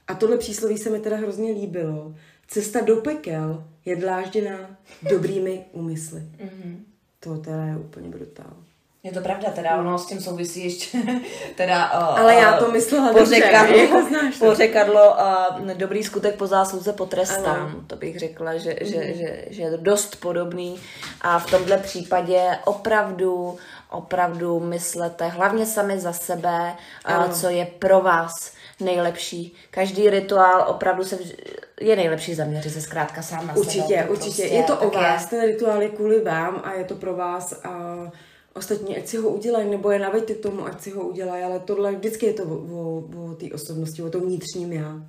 A tohle přísloví se mi teda hrozně líbilo. Cesta do pekel je dlážděná dobrými úmysly. Mm-hmm. To teda je úplně brutál. Je to pravda, teda ono s tím souvisí ještě, teda... Ale já to myslela pořekadlo, dobře, jako znáš to. Pořekadlo, uh, dobrý skutek po zásluze potrestám. Ano. To bych řekla, že, mm. že, mhm. že, že je dost podobný. A v tomhle případě opravdu opravdu myslete hlavně sami za sebe, ano. co je pro vás nejlepší. Každý rituál opravdu se je nejlepší zaměřit se zkrátka sám na určitě, sebe. Určitě, určitě. Je to o vás, je... ten rituál je kvůli vám a je to pro vás a ostatní, ať si ho udělají, nebo je naveďte k tomu, ať si ho udělají, ale tohle vždycky je to o, o, o té osobnosti, o tom vnitřním já.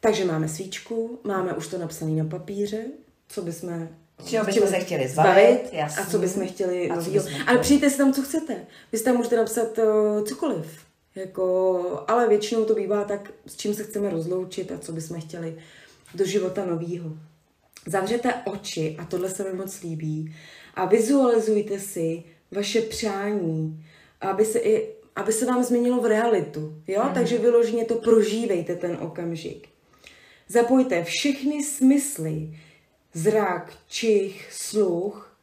Takže máme svíčku, máme už to napsané na papíře, co bychom Čeho bychom se chtěli zbavit, jasný. a co bychom chtěli a novýho. Ale přijďte si tam, co chcete. Vy si tam můžete napsat uh, cokoliv. Jako, ale většinou to bývá tak, s čím se chceme rozloučit a co bychom chtěli do života novýho. Zavřete oči, a tohle se mi moc líbí, a vizualizujte si vaše přání, aby se, i, aby se vám změnilo v realitu. Jo? Mm. Takže vyloženě to prožívejte ten okamžik. Zapojte všechny smysly, zrak, čich, sluch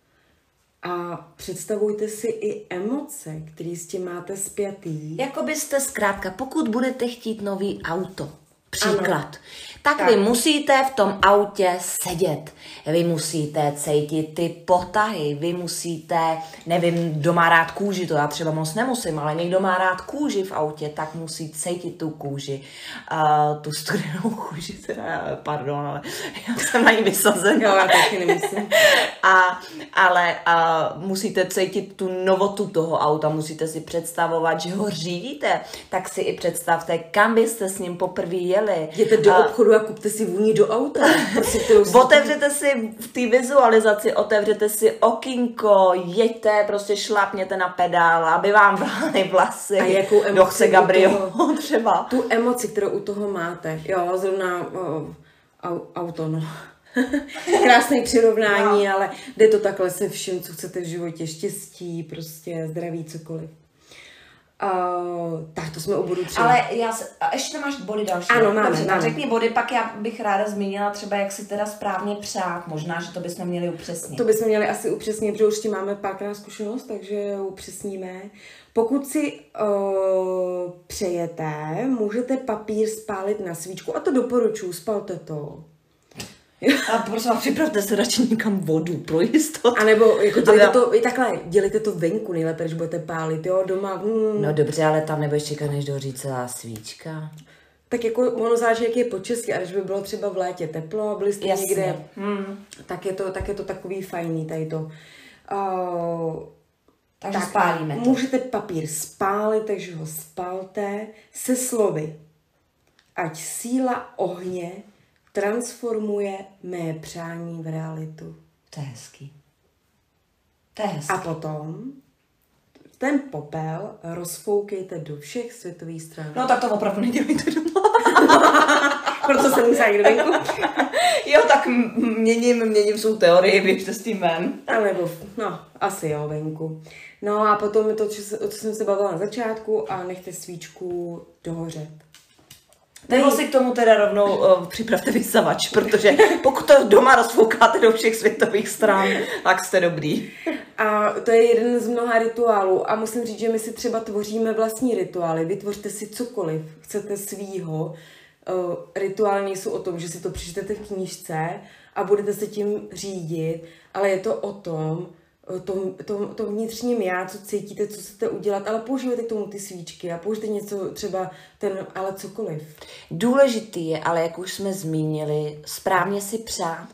a představujte si i emoce, které s tím máte spjatý. Jako byste zkrátka, pokud budete chtít nový auto, příklad, ano tak, tak vy musíte v tom autě sedět. Vy musíte cítit ty potahy, vy musíte, nevím, kdo má rád kůži, to já třeba moc nemusím, ale někdo má rád kůži v autě, tak musí cítit tu kůži, uh, tu studenou kůži, teda, pardon, ale já jsem na ní vysazená. Jo, já taky nemusím. A, ale uh, musíte cítit tu novotu toho auta, musíte si představovat, že ho řídíte, tak si i představte, kam byste s ním poprvé jeli. Jděte do obchodu obchodu a kupte si vůni do auta. Prostě otevřete si v té vizualizaci, otevřete si okinko, jeďte, prostě šlapněte na pedál, aby vám vlány vlasy. A jakou emoci Gabriel, třeba. Tu emoci, kterou u toho máte. Jo, zrovna o, auto, no. Krásné přirovnání, no. ale jde to takhle se vším, co chcete v životě. Štěstí, prostě zdraví, cokoliv. Uh, tak to jsme u bodu tři. Ale já se, a ještě máš body další. Ano, máme, Dobře, máme. řekni body, pak já bych ráda zmínila třeba, jak si teda správně přát. Možná, že to bychom měli upřesnit. To bychom měli asi upřesnit, protože už máme párkrát zkušenost, takže upřesníme. Pokud si uh, přejete, můžete papír spálit na svíčku a to doporučuji, spalte to. A prosím vás, připravte se radši někam vodu pro jistotu. A nebo jako dělejte Ale- to, i takhle, dělejte to venku nejlépe, když budete pálit, jo, doma. Mm, No dobře, ale tam nebudeš čekat, než dohoří celá svíčka. Tak jako ono záleží, jak je počasí, a když by bylo třeba v létě teplo a byli jste Jasně. někde, Hmm. tak je, to, tak je to takový fajný tady to. Uh, Takže spálíme to. Můžete papír spálit, takže ho spalte se slovy. Ať síla ohně transformuje mé přání v realitu. To je hezký. To je hezký. A potom ten popel rozfoukejte do všech světových stran. No tak to opravdu nedělejte doma. Proto jsem musela jít venku. jo, tak měním, měním svou teorii, běžte s tím ven. A nebo, no, asi jo, venku. No a potom to, co, o co jsem se bavila na začátku a nechte svíčku dohořet. Nebo si k tomu teda rovnou uh, připravte vysavač, protože pokud to doma rozfoukáte do všech světových stran, tak jste dobrý. A to je jeden z mnoha rituálů. A musím říct, že my si třeba tvoříme vlastní rituály. Vytvořte si cokoliv, chcete svýho. Uh, rituály nejsou o tom, že si to přečtete v knížce a budete se tím řídit, ale je to o tom, tom, tom, tom vnitřním já, co cítíte, co chcete udělat, ale používejte k tomu ty svíčky a použijte něco třeba ten, ale cokoliv. Důležitý je, ale jak už jsme zmínili, správně si přát,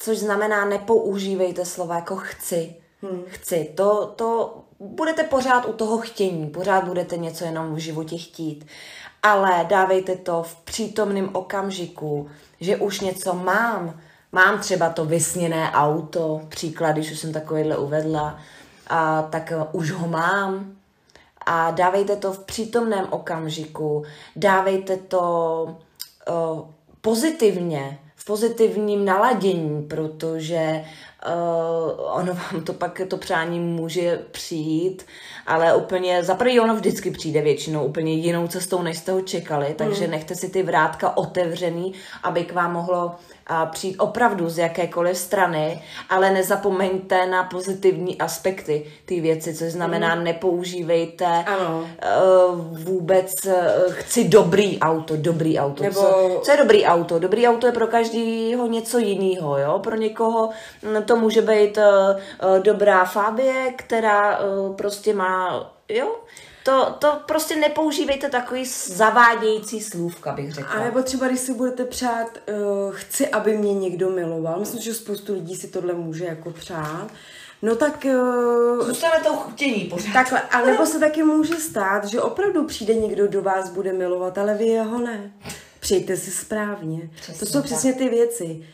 což znamená nepoužívejte slova jako chci. Hmm. Chci. To, to budete pořád u toho chtění, pořád budete něco jenom v životě chtít. Ale dávejte to v přítomném okamžiku, že už něco mám. Mám třeba to vysněné auto, příklad, když už jsem takovýhle uvedla, a tak eh, už ho mám, a dávejte to v přítomném okamžiku, dávejte to uh, pozitivně, v pozitivním naladění, protože uh, ono vám to pak, to přání může přijít, ale úplně, za prvý ono vždycky přijde většinou úplně jinou cestou, než jste ho čekali, takže nechte si ty vrátka otevřený, aby k vám mohlo a přijít opravdu z jakékoliv strany, ale nezapomeňte na pozitivní aspekty ty věci, což znamená nepoužívejte Ano. uh, vůbec uh, chci dobrý auto, dobrý auto. Nebo- Co, co je dobrý auto? Dobrý auto je pro každého něco jiného, jo? Pro někoho mm, to může být uh, dobrá Fabie, která uh, prostě má, jo? To, to prostě nepoužívejte takový zavádějící slůvka, bych řekla. A nebo třeba, když si budete přát, uh, chci, aby mě někdo miloval. Myslím, že spoustu lidí si tohle může jako přát. No tak... Uh, Zůstane to chtění pořád. takhle, a nebo se taky může stát, že opravdu přijde někdo do vás, bude milovat, ale vy jeho ne. Přijďte si správně. Přesně to jsou tak. přesně ty věci.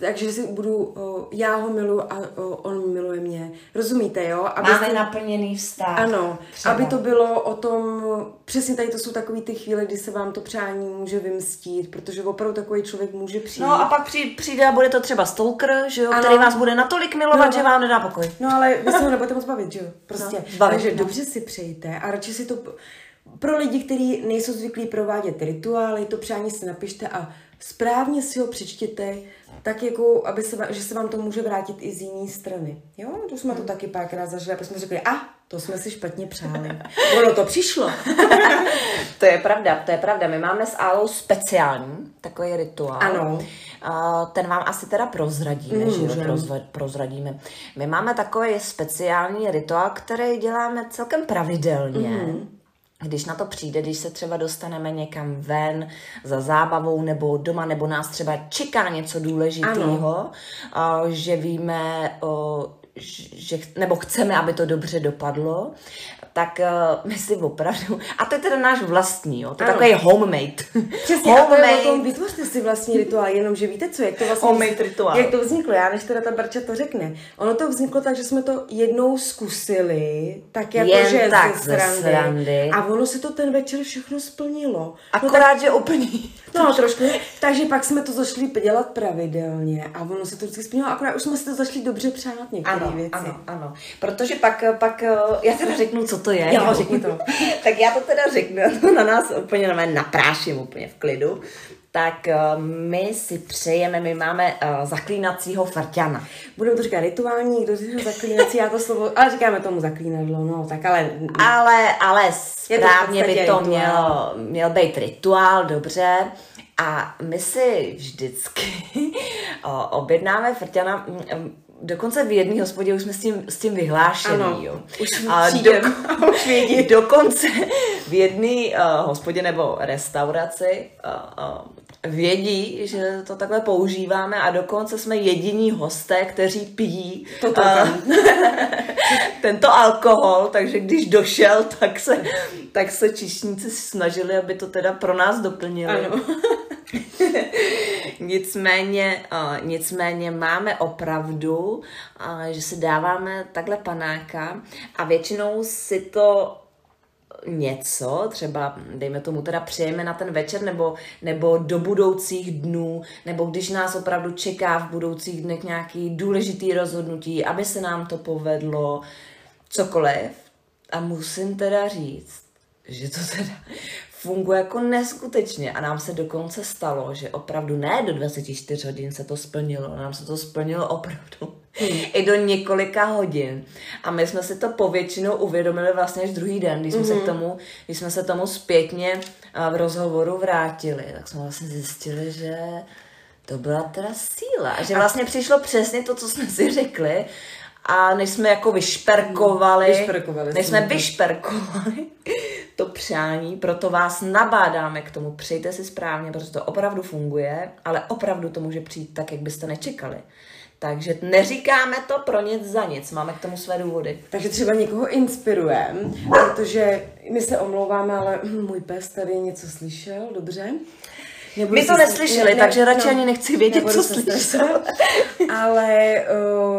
Takže si budu, já ho miluji a on miluje mě. Rozumíte, jo? Abyste- Máme naplněný vztah. ano, třeba. aby to bylo o tom, přesně tady to jsou takové ty chvíle, kdy se vám to přání může vymstít, protože opravdu takový člověk může přijít. No a pak při- přijde a bude to třeba stalker, že jo, Ano. který vás bude natolik milovat, No. že vám nedá pokoj. No ale vy se ho nebudete moc bavit, že jo? Prostě. No, bavit, Takže no. dobře si přejte a radši si to... Pro lidi, kteří nejsou zvyklí provádět rituály, to přání si napište a správně si ho přečtěte, tak jako, aby se, že se vám to může vrátit i z jiné strany. Jo, to jsme to taky párkrát zažili, a pak jsme řekli, a to jsme si špatně přáli. Ono to přišlo. To je pravda, to je pravda. My máme s Alou speciální takový rituál. Ano. A ten vám asi teda prozradíme, že jo, Můžem. prozva- prozradíme. My máme takový speciální rituál, který děláme celkem pravidelně. Mhm. Když na to přijde, když se třeba dostaneme někam ven za zábavou nebo doma, nebo nás třeba čeká něco důležitého, že víme, o, že, nebo chceme, aby to dobře dopadlo, tak eh, my si opravdu, a to je teda náš vlastní, jo, to je Ano. takový homemade. Přesně, a to tom, vytvořte si vlastní rituál, jenomže víte co, jak to vlastně... Homemade rituál. Jak to vzniklo, já než teda ta Barča to řekne. Ono to vzniklo tak, že jsme to jednou zkusili, tak jako, Jen že tak ze ze srandy. srandy. A ono se to ten večer všechno splnilo. Akorát, že úplně... No, trošku. Takže pak jsme to zašli dělat pravidelně a ono se to vždycky splnilo, akorát už jsme si to zašli dobře přát některé Ano, věci. ano, ano. Protože pak, pak, já teda řeknu, co to je. Jo, řekni to. tak já to teda řeknu, já to na nás úplně na mě napráším úplně v klidu. Tak eh, my si přejeme, my máme uh, zaklínacího farťana. Budeme to říkat rituální, kdo si zaklínací, já to slovo, ale říkáme tomu zaklínadlo, no, tak ale... Ale, ale Je to správně by to rituál. mělo, měl být rituál, dobře. A my si vždycky objednáme frťana, mm, dokonce v jedné hospodě už jsme s tím, s tím vyhlášený, Ano, jo. už a přijdem a už vědí. dokonce v jedné uh, hospodě nebo restauraci uh, uh, vědí, že to takhle používáme a dokonce jsme jediní hosté, kteří pijí Toto uh, tento alkohol, takže když došel, tak se, tak se čišníci snažili, aby to teda pro nás doplnili. Ano. nicméně, uh, nicméně máme opravdu, uh, že si dáváme takhle panáka a většinou si to něco, třeba dejme tomu teda přejeme na ten večer nebo, nebo do budoucích dnů, nebo když nás opravdu čeká v budoucích dnech nějaký důležitý rozhodnutí, aby se nám to povedlo, cokoliv. A musím teda říct, že to teda funguje jako neskutečně a nám se dokonce stalo, že opravdu ne do 24 hodin se to splnilo, nám se to splnilo opravdu hmm. i do několika hodin. A my jsme si to povětšinou uvědomili vlastně až druhý den, když jsme, hmm. se k tomu, když jsme se tomu zpětně v rozhovoru vrátili, tak jsme vlastně zjistili, že to byla teda síla. Že vlastně přišlo přesně to, co jsme si řekli a než jsme jako vyšperkovali, Vyšperkovali než jsme jsme to. vyšperkovali to přání, proto vás nabádáme k tomu, přejte si správně, protože to opravdu funguje, ale opravdu to může přijít tak, jak byste nečekali. Takže neříkáme to pro nic za nic, máme k tomu své důvody. Takže třeba někoho inspirujeme, protože my se omlouváme, ale můj pes tady něco slyšel, dobře? Nebudu My to neslyšeli, takže radši ani nechci vědět, co slyšel. Ale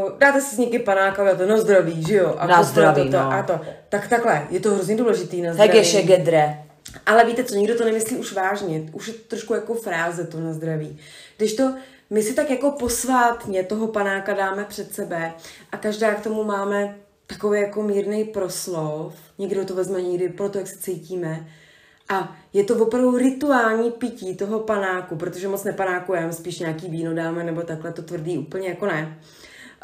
uh, dáte si s někdy panáka to na zdraví, že jo? A Na to, zdraví, to, to, no. A to. Tak takhle, je to hrozně důležitý na zdraví. Hegeše gedre. Ale víte co, nikdo to nemyslí už vážně. Už je to trošku jako fráze to na zdraví. Když to, my si tak jako posvátně toho panáka dáme před sebe a každá k tomu máme takový jako mírný proslov. Někdo to vezme někdy pro to, jak se cítíme. A je to opravdu rituální pití toho panáku, protože moc nepanákujeme, spíš nějaký víno dáme nebo takhle to tvrdý úplně jako ne.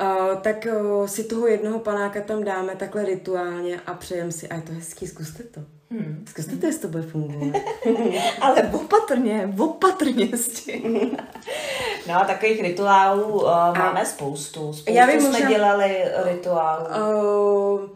Uh, tak uh, si toho jednoho panáka tam dáme takhle rituálně a přejem si, a je to hezký, zkuste to. Hmm. Zkuste to, jestli to bude fungovat. Ale opatrně, opatrně s tím. No a takových rituálů uh, máme spoustu. Spoustu Já bych jsme možná- dělali rituálů. Uh,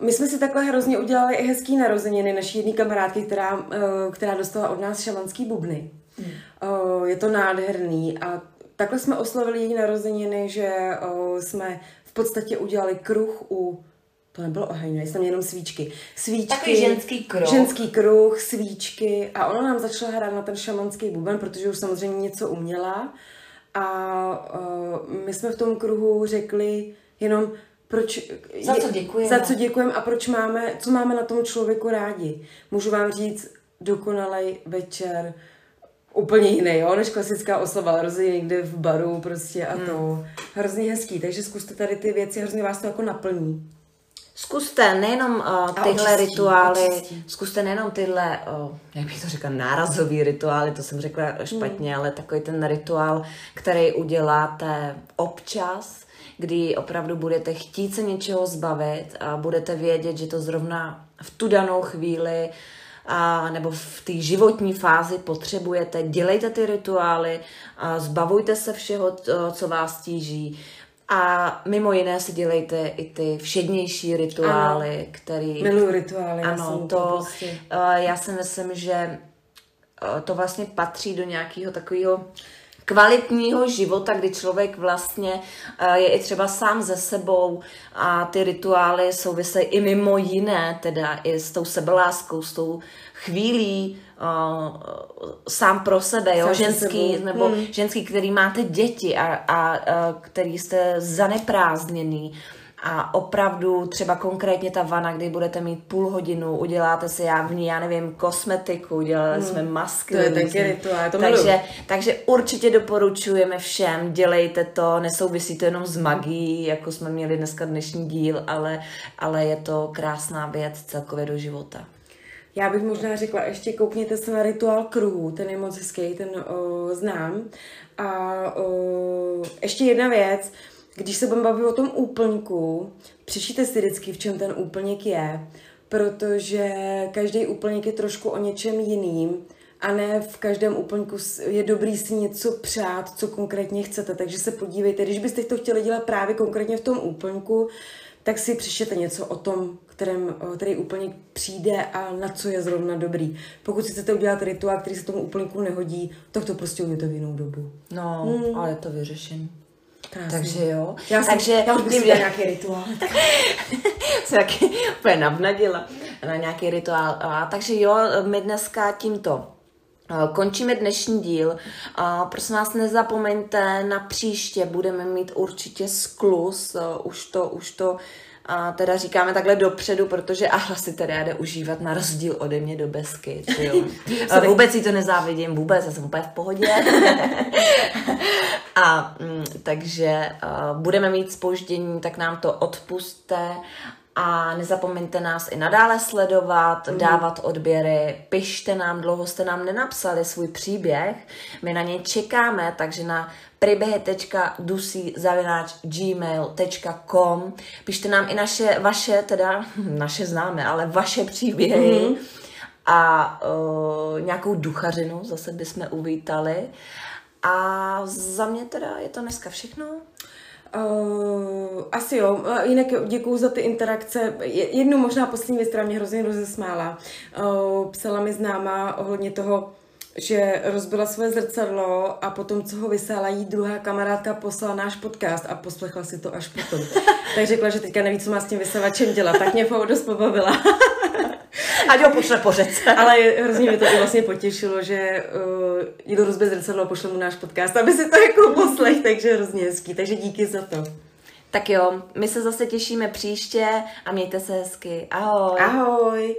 my jsme si takhle hrozně udělali i hezký narozeniny naší jedné kamarádky, která, uh, která dostala od nás šamanský bubny. Uh, je to nádherný a takhle jsme oslavili její narozeniny, že uh, jsme v podstatě udělali kruh u to nebylo oheň, ne, jsem jenom svíčky. Svíčky. Takový ženský kruh. Ženský kruh, svíčky a ona nám začala hrát na ten šamanský buben, protože už samozřejmě něco uměla a uh, my jsme v tom kruhu řekli jenom proč... Za co děkujeme. Za co děkujeme a proč máme, co máme na tom člověku rádi. Můžu vám říct dokonalej večer, úplně jiný, jo, než klasická oslava narozeniny někde v baru prostě a to. Hmm. Hrozně hezký, takže zkuste tady ty věci, hrozně vás to jako naplní. Zkuste nejenom uh, tyhle očistí, rituály, očistí. zkuste nejenom tyhle, uh, jak bych to řekla, nárazový rituály, to jsem řekla špatně, ale takový ten rituál, který uděláte občas, kdy opravdu budete chtít se něčeho zbavit a budete vědět, že to zrovna v tu danou chvíli a, nebo v té životní fázi potřebujete, dělejte ty rituály, a zbavujte se všeho, to, co vás tíží. A mimo jiné si dělejte i ty všednější rituály, který... Miluju rituály, Ano, jsem to, prostě... já si myslím, že to vlastně patří do nějakého takového kvalitního života, kdy člověk vlastně uh, je i třeba sám ze sebou a ty rituály souvisejí i mimo jiné, teda i s tou sebeláskou, s tou chvílí uh, sám pro sebe, jo, Sám ženský, sebou. nebo Hmm. ženský, který máte děti a, a, a který jste zaneprázdněný a opravdu třeba konkrétně ta vana, kdy budete mít půl hodinu, uděláte si já v ní, já nevím, kosmetiku, udělali jsme masky. To je taky rituál, to takže, takže určitě doporučujeme všem, dělejte to, nesouvisí to jenom s magií, jako jsme měli dneska dnešní díl, ale, ale je to krásná věc celkově do života. Já bych možná řekla, ještě koukněte se na rituál kruhu, ten je moc hezký, ten o, znám. A o, ještě jedna věc, když se budeme bavit o tom úplňku, přečtěte si vždycky, v čem ten úplněk je, protože každý úplněk je trošku o něčem jiným a ne v každém úplňku je dobrý si něco přát, co konkrétně chcete. Takže se podívejte, když byste to chtěli dělat právě konkrétně v tom úplňku, tak si přečtěte něco o tom, kterém, který úplněk přijde a na co je zrovna dobrý. Pokud si chcete udělat rituál, který se tomu úplňku nehodí, tak to prostě uděláte v jinou dobu. No, hmm. ale je to vyřešení. Krásný. Takže jo. Já jsem, Takže já už bych nějaký rituál. se taky úplně navnadila na nějaký rituál. A, takže jo, my dneska tímto končíme dnešní díl. A, prosím vás, nezapomeňte, na příště budeme mít určitě sklus. Už to, už to a teda říkáme takhle dopředu, protože Ahla si teda jde užívat na rozdíl ode mě do besky. Jo. A vůbec si to nezávidím, vůbec, já jsem úplně v pohodě. A mm, takže uh, budeme mít spoždění, tak nám to odpuste a nezapomeňte nás i nadále sledovat, mm. dávat odběry, pište nám, dlouho jste nám nenapsali svůj příběh, my na něj čekáme, takže na příběhy.dusy.gmail.com pište nám i naše, vaše, teda naše známe, ale vaše příběhy mm. a uh, nějakou duchařinu zase bychom uvítali. A za mě teda je to dneska všechno. Uh, asi jo. Jinak děkuju za ty interakce. Je- Jednu možná poslední věc, která mě hrozně rozesmála. Uh, psala mi známá ohledně toho, že rozbila svoje zrcadlo a potom, co ho vysela, jí druhá kamarádka poslala náš podcast a poslechla si to až potom. tak řekla, že teďka neví, co má s tím vysavačem dělat. Tak mě fakt dost pobavila. Ať ho pošle po řece. Ale hrozně mě to i vlastně potěšilo, že uh, jdu rozbit zrcadlo a pošle mu náš podcast, aby si to jako poslech, takže hrozně hezký. Takže díky za to. Tak jo, my se zase těšíme příště a mějte se hezky. Ahoj. Ahoj!